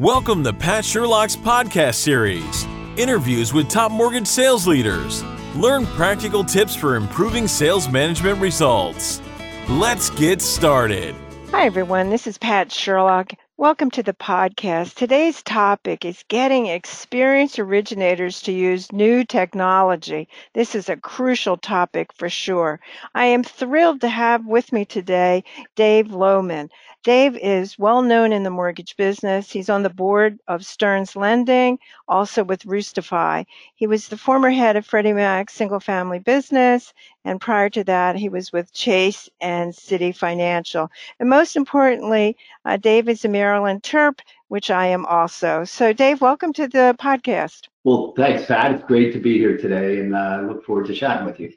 Welcome to Pat Sherlock's podcast series interviews with top mortgage sales leaders. Learn practical tips for improving sales management results. Let's get started. Hi, everyone. This is Pat Sherlock. Welcome to the podcast. Today's topic is getting experienced originators to use new technology. This is a crucial topic for sure. I am thrilled to have with me today Dave Lowman. Dave is well known in the mortgage business. He's on the board of Stearns Lending, also with Roostify. He was the former head of Freddie Mac's single family business, and prior to that, he was with Chase and Citi Financial. And most importantly, uh, Dave is a Maryland Terp, which I am also. So, Dave, welcome to the podcast. Well, thanks, Pat. It's great to be here today, and I uh, look forward to chatting with you.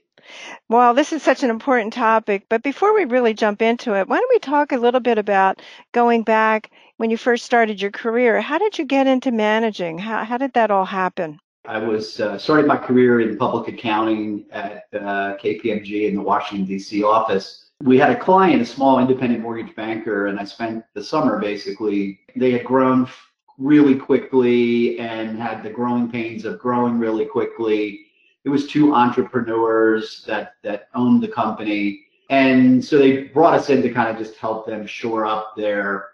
Well, this is such an important topic, but before we really jump into it, why don't we talk a little bit about going back when you first started your career? How did you get into managing? How, how did that all happen? I was uh, started my career in public accounting at uh, KPMG in the Washington D.C. office. We had a client, a small independent mortgage banker, and I spent the summer basically. They had grown really quickly and had the growing pains of growing really quickly. It was two entrepreneurs that that owned the company. And so they brought us in to kind of just help them shore up their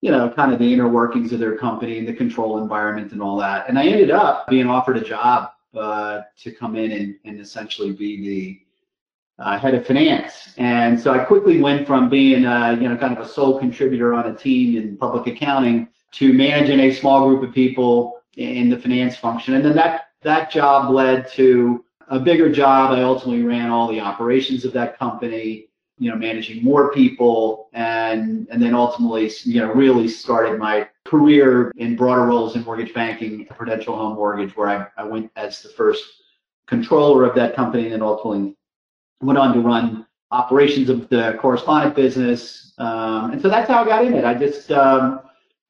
you know kind of the inner workings of their company and the control environment and all that. And i ended up being offered a job uh, to come in and, and essentially be the uh, head of finance. And so i quickly went from being uh, you know kind of a sole contributor on a team in public accounting to managing a small group of people in the finance function and then that that job led to a bigger job. I ultimately ran all the operations of that company, you know, managing more people and and then ultimately, you know, really started my career in broader roles in mortgage banking, Prudential Home Mortgage, where I, I went as the first controller of that company and then ultimately went on to run operations of the correspondent business. Um, and so that's how I got in it. I just um,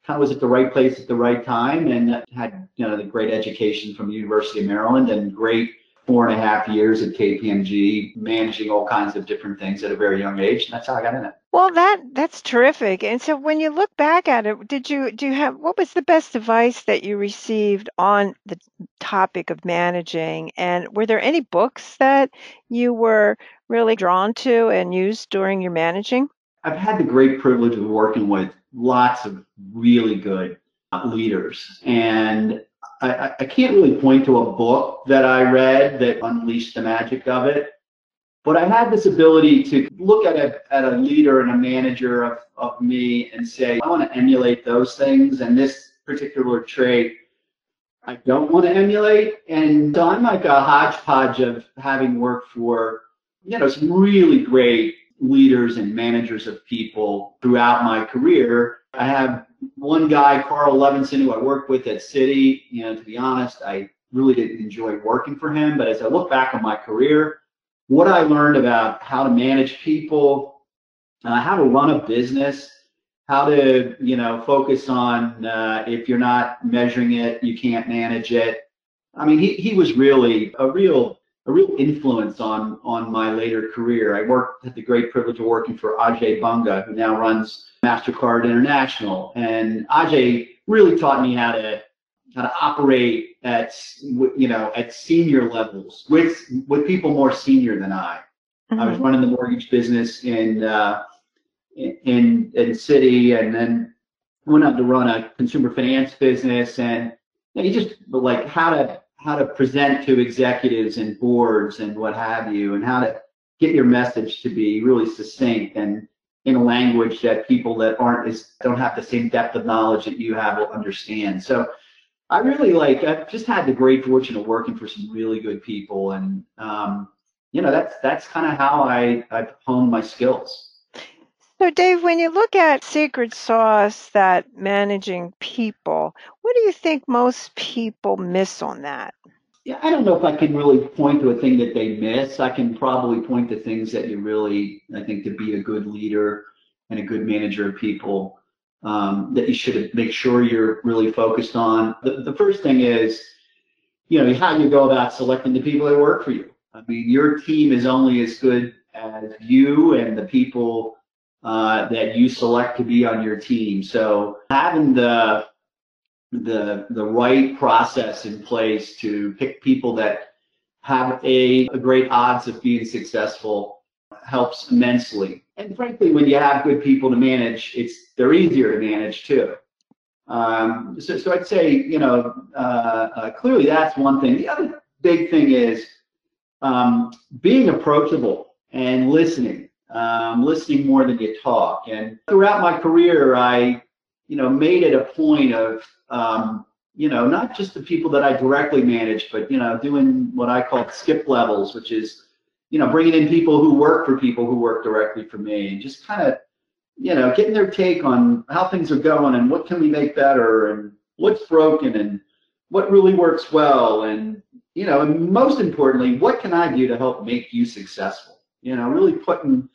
kind of was at the right place at the right time and had you know the great education from the University of Maryland and great four and a half years at KPMG, managing all kinds of different things at a very young age. And that's how I got in it. Well, that that's terrific. And so, when you look back at it, did you do you have what was the best advice that you received on the topic of managing? And were there any books that you were really drawn to and used during your managing? I've had the great privilege of working with lots of really good uh, leaders. And I, I can't really point to a book that I read that unleashed the magic of it. But I had this ability to look at a, at a leader and a manager of, of me and say, I want to emulate those things. And this particular trait, I don't want to emulate. And so I'm like a hodgepodge of having worked for, you know, some really great leaders and managers of people throughout my career. I have one guy, Carl Levinson, who I worked with at Citi. You know, to be honest, I really didn't enjoy working for him. But as I look back on my career, what I learned about how to manage people, uh, how to run a business, how to you know focus on uh, if you're not measuring it, you can't manage it. I mean, he he was really a real a real influence on on my later career. I worked had the great privilege of working for Ajay Banga, who now runs Mastercard International, and Ajay really taught me how to how to operate at you know at senior levels with with people more senior than I. Mm-hmm. I was mm-hmm. running the mortgage business in uh, in in Citi, and then went on to run a consumer finance business, and you, know, you just like how to how to present to executives and boards and what have you, and how to get your message to be really succinct and in a language that people that aren't as don't have the same depth of knowledge that you have will understand. So I really like I've just had the great fortune of working for some really good people and um, you know that's that's kind of how I I've honed my skills. So, Dave, when you look at secret sauce that managing people, what do you think most people miss on that? Yeah, I don't know if I can really point to a thing that they miss. I can probably point to things that you really, I think, to be a good leader and a good manager of people, um, that you should make sure you're really focused on. The, the first thing is, you know, how you go about selecting the people that work for you. I mean, your team is only as good as you and the people uh, that you select to be on your team. So having the the the right process in place to pick people that have a, a great odds of being successful helps immensely. And frankly, when you have good people to manage, it's they're easier to manage too. Um, so, so I'd say, you know, uh, uh, clearly that's one thing. The other big thing is um, being approachable and listening, um, listening more than you talk. And throughout my career, I, you know, made it a point of, um, you know, not just the people that I directly manage, but you know, doing what I call skip levels, which is, you know, bringing in people who work for people who work directly for me, and just kind of you know, getting their take on how things are going and what can we make better and what's broken and what really works well and you know, and most importantly, what can I do to help make you successful? You know, really putting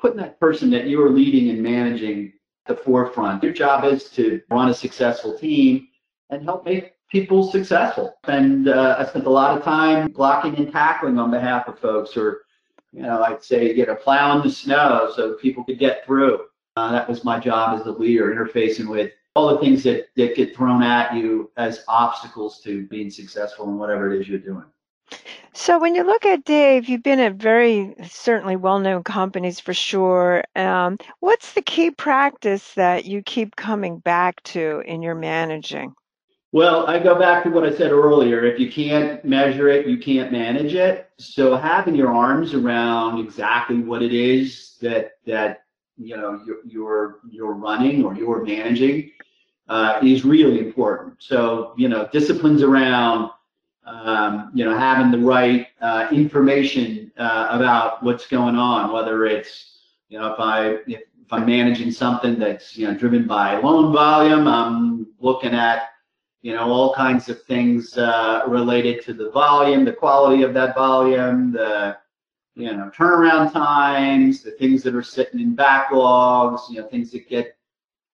putting that person that you are leading and managing the forefront. Your job is to run a successful team and help make people successful. And uh, I spent a lot of time blocking and tackling on behalf of folks, or you know, I'd say get a plow in the snow so people could get through. Uh, that was my job as a leader, interfacing with all the things that, that get thrown at you as obstacles to being successful in whatever it is you're doing. So when you look at Dave, you've been at very certainly well-known companies for sure. Um, what's the key practice that you keep coming back to in your managing? Well, I go back to what I said earlier. If you can't measure it, you can't manage it. So having your arms around exactly what it is that that you know you're you're, you're running or you're managing uh, is really important. So you know disciplines around um, you know having the right uh, information uh, about what's going on, whether it's you know if I if, if I'm managing something that's you know driven by loan volume, I'm looking at you know all kinds of things uh, related to the volume, the quality of that volume, the you know, turnaround times, the things that are sitting in backlogs, you know, things that get,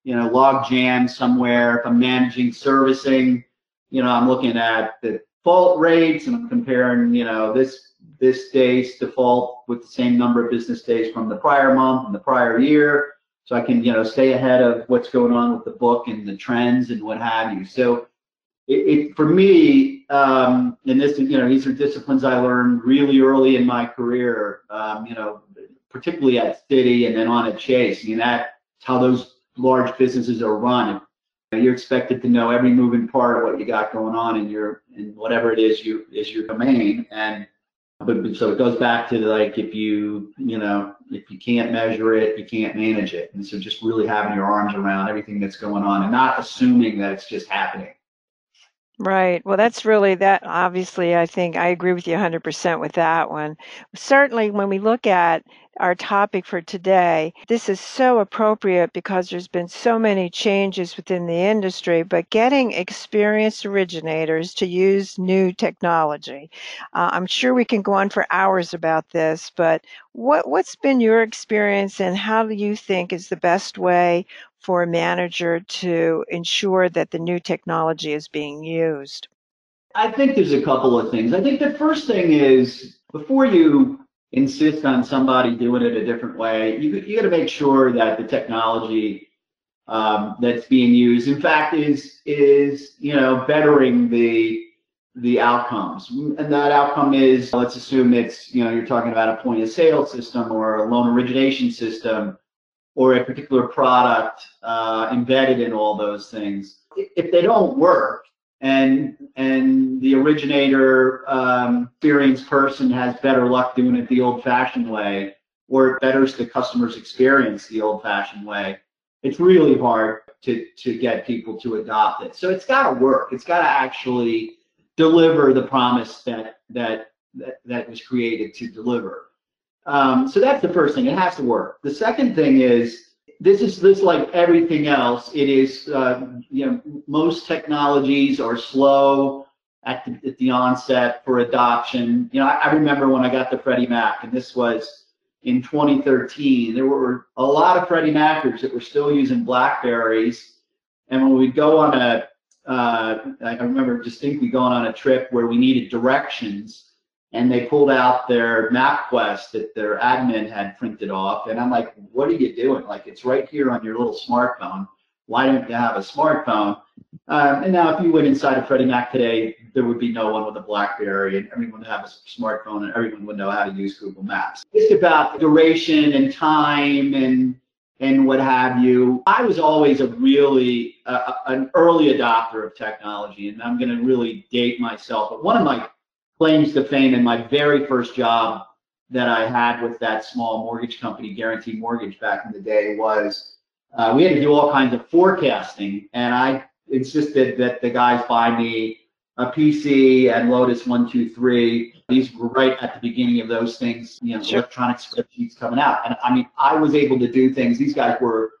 you know, log jammed somewhere. If I'm managing servicing, you know, I'm looking at the default rates and I'm comparing, you know, this this day's default with the same number of business days from the prior month and the prior year. So I can, you know, stay ahead of what's going on with the book and the trends and what have you. So it, it for me, um, and this, you know, these are disciplines I learned really early in my career. Um, you know, particularly at Citi and then on at Chase. I mean, that's how those large businesses are run. You're expected to know every moving part of what you got going on in your in whatever it is you is your domain. And but so it goes back to like if you you know if you can't measure it, you can't manage it. And so just really having your arms around everything that's going on and not assuming that it's just happening. Right. Well, that's really that. Obviously, I think I agree with you 100% with that one. Certainly, when we look at our topic for today. This is so appropriate because there's been so many changes within the industry, but getting experienced originators to use new technology. Uh, I'm sure we can go on for hours about this, but what, what's been your experience and how do you think is the best way for a manager to ensure that the new technology is being used? I think there's a couple of things. I think the first thing is before you insist on somebody doing it a different way, you, you got to make sure that the technology um, that's being used, in fact, is is you know bettering the the outcomes. And that outcome is, let's assume it's you know you're talking about a point of sale system or a loan origination system or a particular product uh, embedded in all those things. If they don't work, and and the originator um, experienced person has better luck doing it the old-fashioned way, or it betters the customer's experience the old-fashioned way. It's really hard to to get people to adopt it. So it's got to work. It's got to actually deliver the promise that that that, that was created to deliver. Um, so that's the first thing. It has to work. The second thing is this is this like everything else. It is uh, you know most technologies are slow at the, at the onset for adoption. You know, I, I remember when I got the Freddie Mac, and this was in 2013. There were a lot of Freddie Macers that were still using Blackberries, and when we'd go on a uh, I remember distinctly going on a trip where we needed directions and they pulled out their MapQuest that their admin had printed off. And I'm like, what are you doing? Like, it's right here on your little smartphone. why don't you have a smartphone? Um, and now, if you went inside of Freddie Mac today, there would be no one with a BlackBerry, and everyone would have a smartphone, and everyone would know how to use Google Maps. It's about duration and time and and what have you. I was always a really uh, an early adopter of technology, and I'm going to really date myself. But one of my claims to fame in my very first job that I had with that small mortgage company, Guarantee Mortgage, back in the day was uh, we had to do all kinds of forecasting, and I insisted that the guys buy me a PC and Lotus 123. These were right at the beginning of those things, you know, sure. electronic spreadsheets coming out. And I mean, I was able to do things. These guys were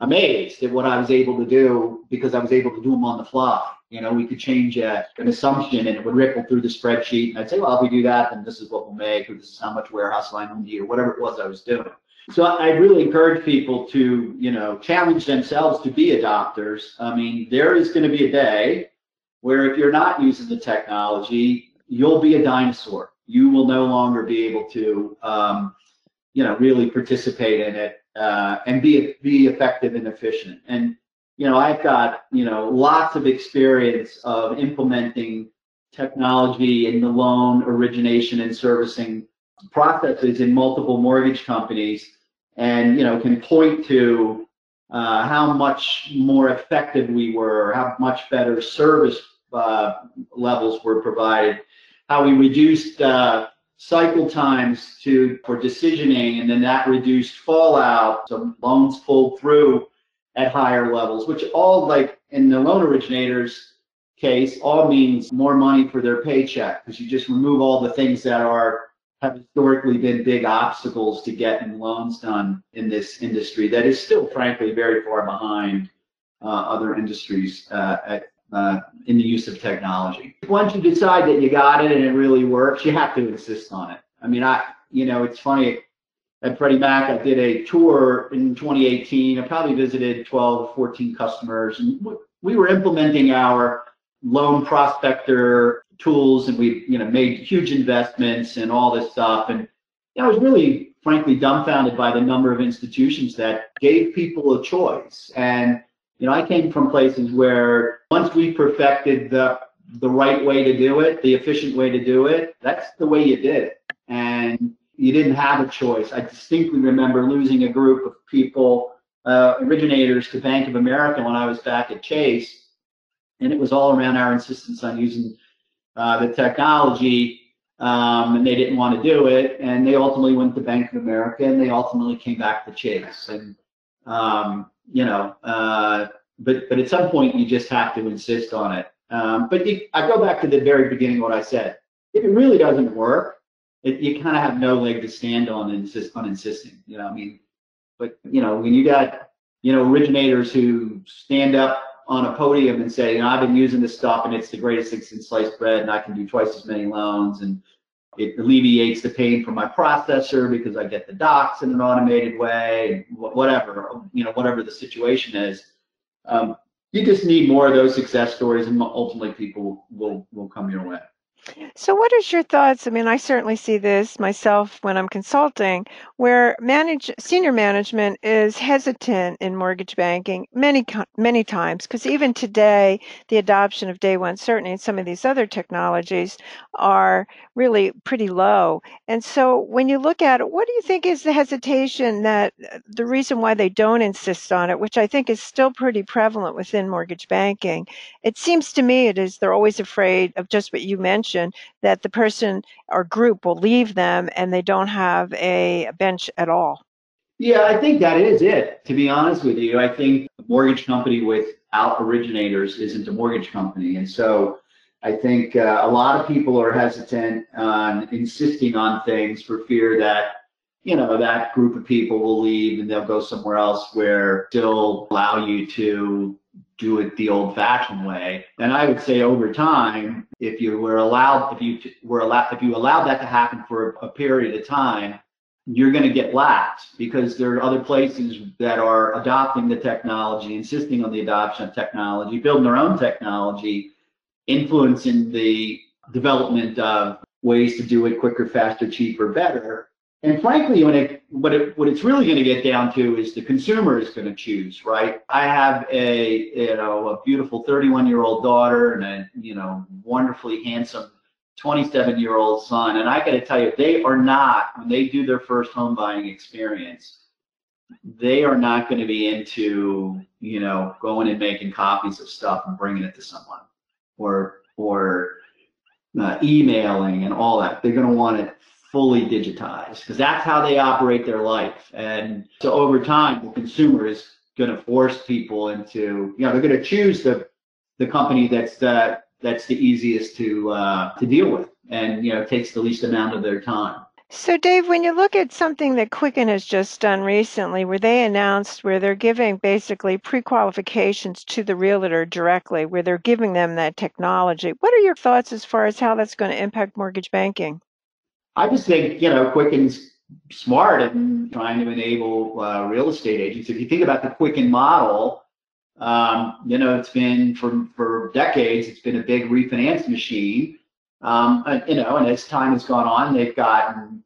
amazed at what I was able to do because I was able to do them on the fly. You know, we could change uh, an assumption and it would ripple through the spreadsheet. And I'd say, well, if we do that, then this is what we'll make, or this is how much warehouse line we need, or whatever it was I was doing. So I really encourage people to, you know, challenge themselves to be adopters. I mean, there is going to be a day where if you're not using the technology, you'll be a dinosaur. You will no longer be able to, um, you know, really participate in it uh, and be be effective and efficient. And you know, I've got you know lots of experience of implementing technology in the loan origination and servicing processes in multiple mortgage companies, and you know, can point to uh, how much more effective we were, how much better service uh, levels were provided, how we reduced uh, cycle times to for decisioning, and then that reduced fallout, loans pulled through at higher levels, which all like in the loan originators case all means more money for their paycheck because you just remove all the things that are have historically been big obstacles to getting loans done in this industry that is still frankly very far behind uh, other industries uh, at, uh, in the use of technology. Once you decide that you got it and it really works, you have to insist on it. I mean, I, you know, it's funny. At Freddie Mac, I did a tour in 2018. I probably visited 12, 14 customers, and we were implementing our loan prospector tools, and we, you know, made huge investments and all this stuff. And you know, I was really, frankly, dumbfounded by the number of institutions that gave people a choice. And you know, I came from places where once we perfected the the right way to do it, the efficient way to do it, that's the way you did it. And you didn't have a choice. I distinctly remember losing a group of people, uh, originators to Bank of America when I was back at Chase. And it was all around our insistence on using uh, the technology. Um, and they didn't want to do it. And they ultimately went to Bank of America and they ultimately came back to Chase. And um, you know, uh, but but at some point you just have to insist on it. Um, but I go back to the very beginning what I said. If it really doesn't work, it, you kind of have no leg to stand on and insist on insisting. You know, I mean, but you know, when you got you know originators who stand up on a podium and say, you know, I've been using this stuff and it's the greatest thing since sliced bread, and I can do twice as many loans and it alleviates the pain for my processor because I get the docs in an automated way, whatever, you know, whatever the situation is. Um, you just need more of those success stories, and ultimately people will will come your way. So, what is your thoughts? I mean, I certainly see this myself when I'm consulting, where manage senior management is hesitant in mortgage banking many many times because even today, the adoption of day one certainty and some of these other technologies are really pretty low. And so, when you look at it, what do you think is the hesitation that uh, the reason why they don't insist on it, which I think is still pretty prevalent within mortgage banking? It seems to me it is they're always afraid of just what you mentioned that the person or group will leave them and they don't have a bench at all. Yeah, I think that is it. To be honest with you, I think a mortgage company without originators isn't a mortgage company. And so I think uh, a lot of people are hesitant on insisting on things for fear that you know that group of people will leave and they'll go somewhere else where they'll allow you to do it the old-fashioned way. And I would say over time, if you were allowed, if you were allowed, if you allowed that to happen for a period of time, you're going to get lax because there are other places that are adopting the technology, insisting on the adoption of technology, building their own technology, influencing the development of ways to do it quicker, faster, cheaper, better. And frankly, when it what it what it's really going to get down to is the consumer is going to choose, right? I have a you know a beautiful 31 year old daughter and a you know wonderfully handsome 27 year old son, and I got to tell you, they are not when they do their first home buying experience, they are not going to be into you know going and making copies of stuff and bringing it to someone, or or uh, emailing and all that. They're going to want it fully digitized because that's how they operate their life. And so over time, the consumer is going to force people into, you know, they're going to choose the the company that's the that's the easiest to uh, to deal with and you know takes the least amount of their time. So, Dave, when you look at something that Quicken has just done recently, where they announced where they're giving basically pre qualifications to the realtor directly, where they're giving them that technology, what are your thoughts as far as how that's going to impact mortgage banking? I just think, you know, Quicken's smart in trying to enable uh, real estate agents. If you think about the Quicken model, um, you know, it's been for, for decades, it's been a big refinance machine. Um, and, you know, and as time has gone on, they've gotten,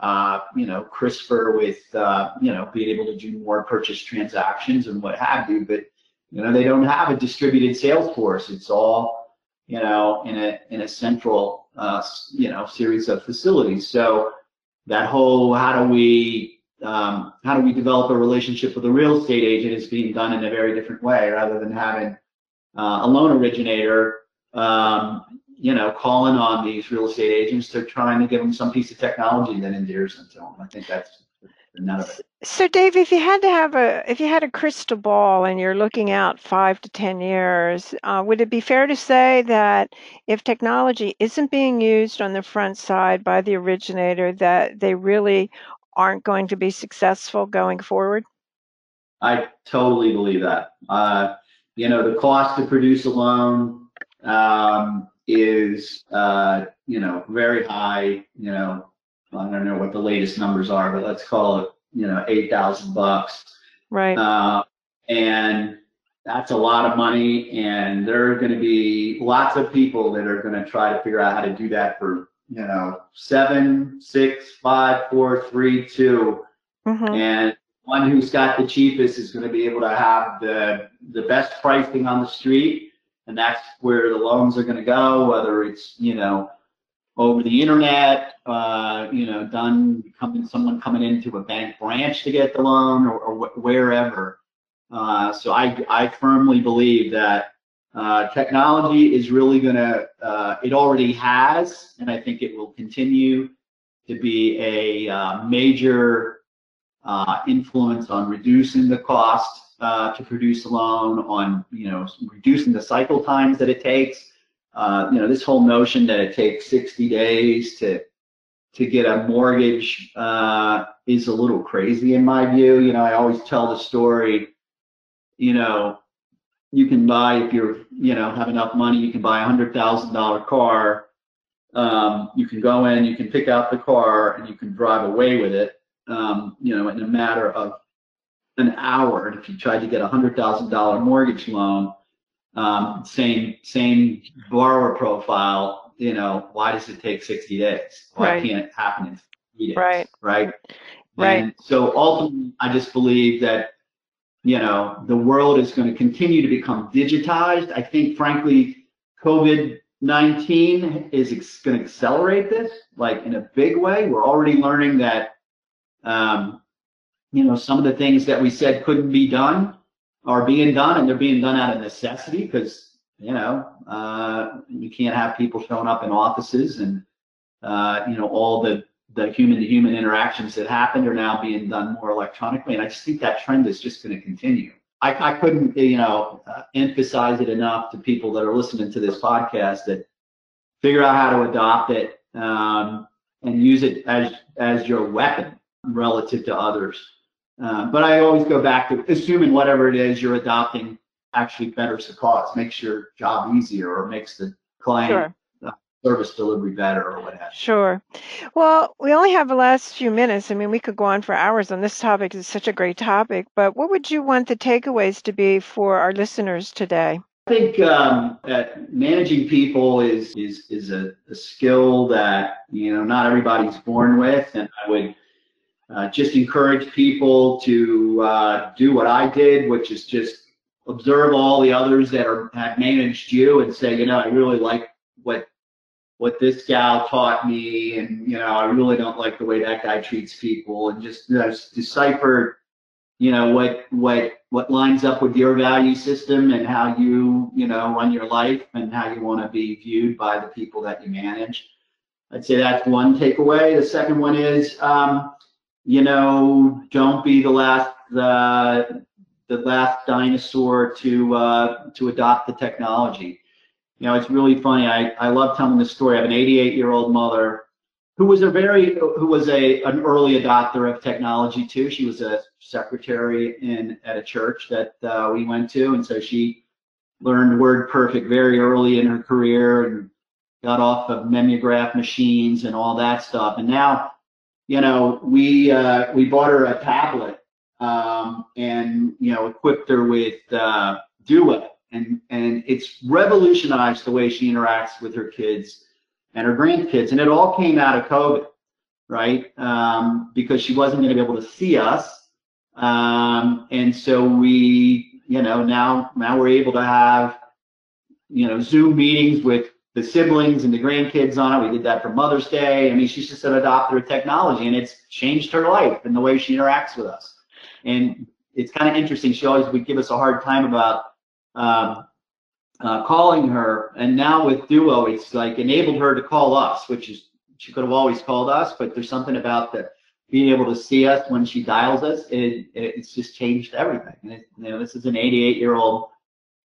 uh, you know, crisper with, uh, you know, being able to do more purchase transactions and what have you. But, you know, they don't have a distributed sales force. It's all, you know, in a in a central, uh, you know, series of facilities. So that whole how do we um, how do we develop a relationship with a real estate agent is being done in a very different way rather than having uh, a loan originator um, you know, calling on these real estate agents. They're trying to give them some piece of technology that endears them to them. I think that's none of it. So, Dave, if you had to have a, if you had a crystal ball and you're looking out five to ten years, uh, would it be fair to say that if technology isn't being used on the front side by the originator, that they really aren't going to be successful going forward? I totally believe that. Uh, you know, the cost to produce a loan, um, is uh, you know very high. You know, I don't know what the latest numbers are, but let's call it you know eight thousand bucks. Right. Uh, and that's a lot of money, and there are going to be lots of people that are going to try to figure out how to do that for you know seven, six, five, four, three, two, mm-hmm. and one who's got the cheapest is going to be able to have the the best pricing on the street and that's where the loans are going to go, whether it's you know over the internet, uh, you know, done coming someone coming into a bank branch to get the loan or, or wh- wherever. Uh, so I I firmly believe that uh, technology is really going to uh, it already has, and I think it will continue to be a uh, major uh, influence on reducing the cost to produce a loan, on you know reducing the cycle times that it takes. Uh, you know this whole notion that it takes 60 days to to get a mortgage uh, is a little crazy in my view. You know I always tell the story. You know you can buy if you're you know have enough money you can buy a hundred thousand dollar car. Um, you can go in, you can pick out the car, and you can drive away with it. Um, you know, in a matter of an hour. And if you tried to get a hundred thousand dollar mortgage loan, um, same same borrower profile, you know, why does it take 60 days? Why right. can't it happen in three days? Right. Right. Right. And so ultimately, I just believe that you know the world is going to continue to become digitized. I think, frankly, COVID 19 is ex- going to accelerate this, like in a big way. We're already learning that um, you know, some of the things that we said couldn't be done are being done, and they're being done out of necessity because you know uh, you can't have people showing up in offices, and uh, you know all the the human to human interactions that happened are now being done more electronically, and I just think that trend is just going to continue. I, I couldn't you know uh, emphasize it enough to people that are listening to this podcast that figure out how to adopt it um, and use it as as your weapon relative to others. Uh, but I always go back to assuming whatever it is you're adopting actually betters the cause, makes your job easier, or makes the client sure. Uh, service delivery better, or what have you. Sure. Well, we only have the last few minutes. I mean, we could go on for hours on this topic. It's such a great topic. But what would you want the takeaways to be for our listeners today? I think um, that managing people is is is a, a skill that you know not everybody's born with, and I would uh, just encourage people to uh, do what I did, which is just observe all the others that are have managed you and say, you know, I really like what what this gal taught me, and you know, I really don't like the way that guy treats people, and just you know, decipher, you know, what what what lines up with your value system and how you you know run your life and how you want to be viewed by the people that you manage. I'd say that's one takeaway. The second one is, um, you know, don't be the last the the last dinosaur to uh, to adopt the technology. You know, it's really funny. I, I love telling this story. I have an 88 year old mother who was a very who was a an early adopter of technology too. She was a secretary in at a church that uh, we went to, and so she learned WordPerfect very early in her career and got off of mimeograph machines and all that stuff. And now, you know, we uh, we bought her a tablet um, and you know equipped her with uh, Duo, and and it's revolutionized the way she interacts with her kids and her grandkids, and it all came out of COVID, right? Um, because she wasn't going to be able to see us, um, and so we, you know, now now we're able to have you know Zoom meetings with the siblings and the grandkids on it. We did that for Mother's Day. I mean, she's just an adopter of technology, and it's changed her life and the way she interacts with us. And it's kind of interesting. She always would give us a hard time about um, uh, calling her. And now with Duo, it's like enabled her to call us, which is she could have always called us, but there's something about the being able to see us when she dials us. It, it it's just changed everything. And it, you know, this is an 88 year old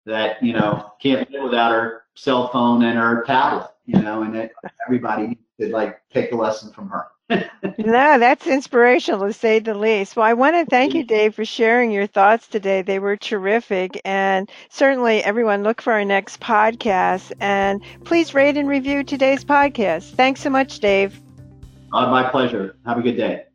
that you know can't live without her cell phone and her tablet. You know, and it, everybody could like take a lesson from her no, that's inspirational to say the least. Well, I want to thank you, Dave, for sharing your thoughts today. They were terrific. And certainly, everyone, look for our next podcast. And please rate and review today's podcast. Thanks so much, Dave. Uh, my pleasure. Have a good day.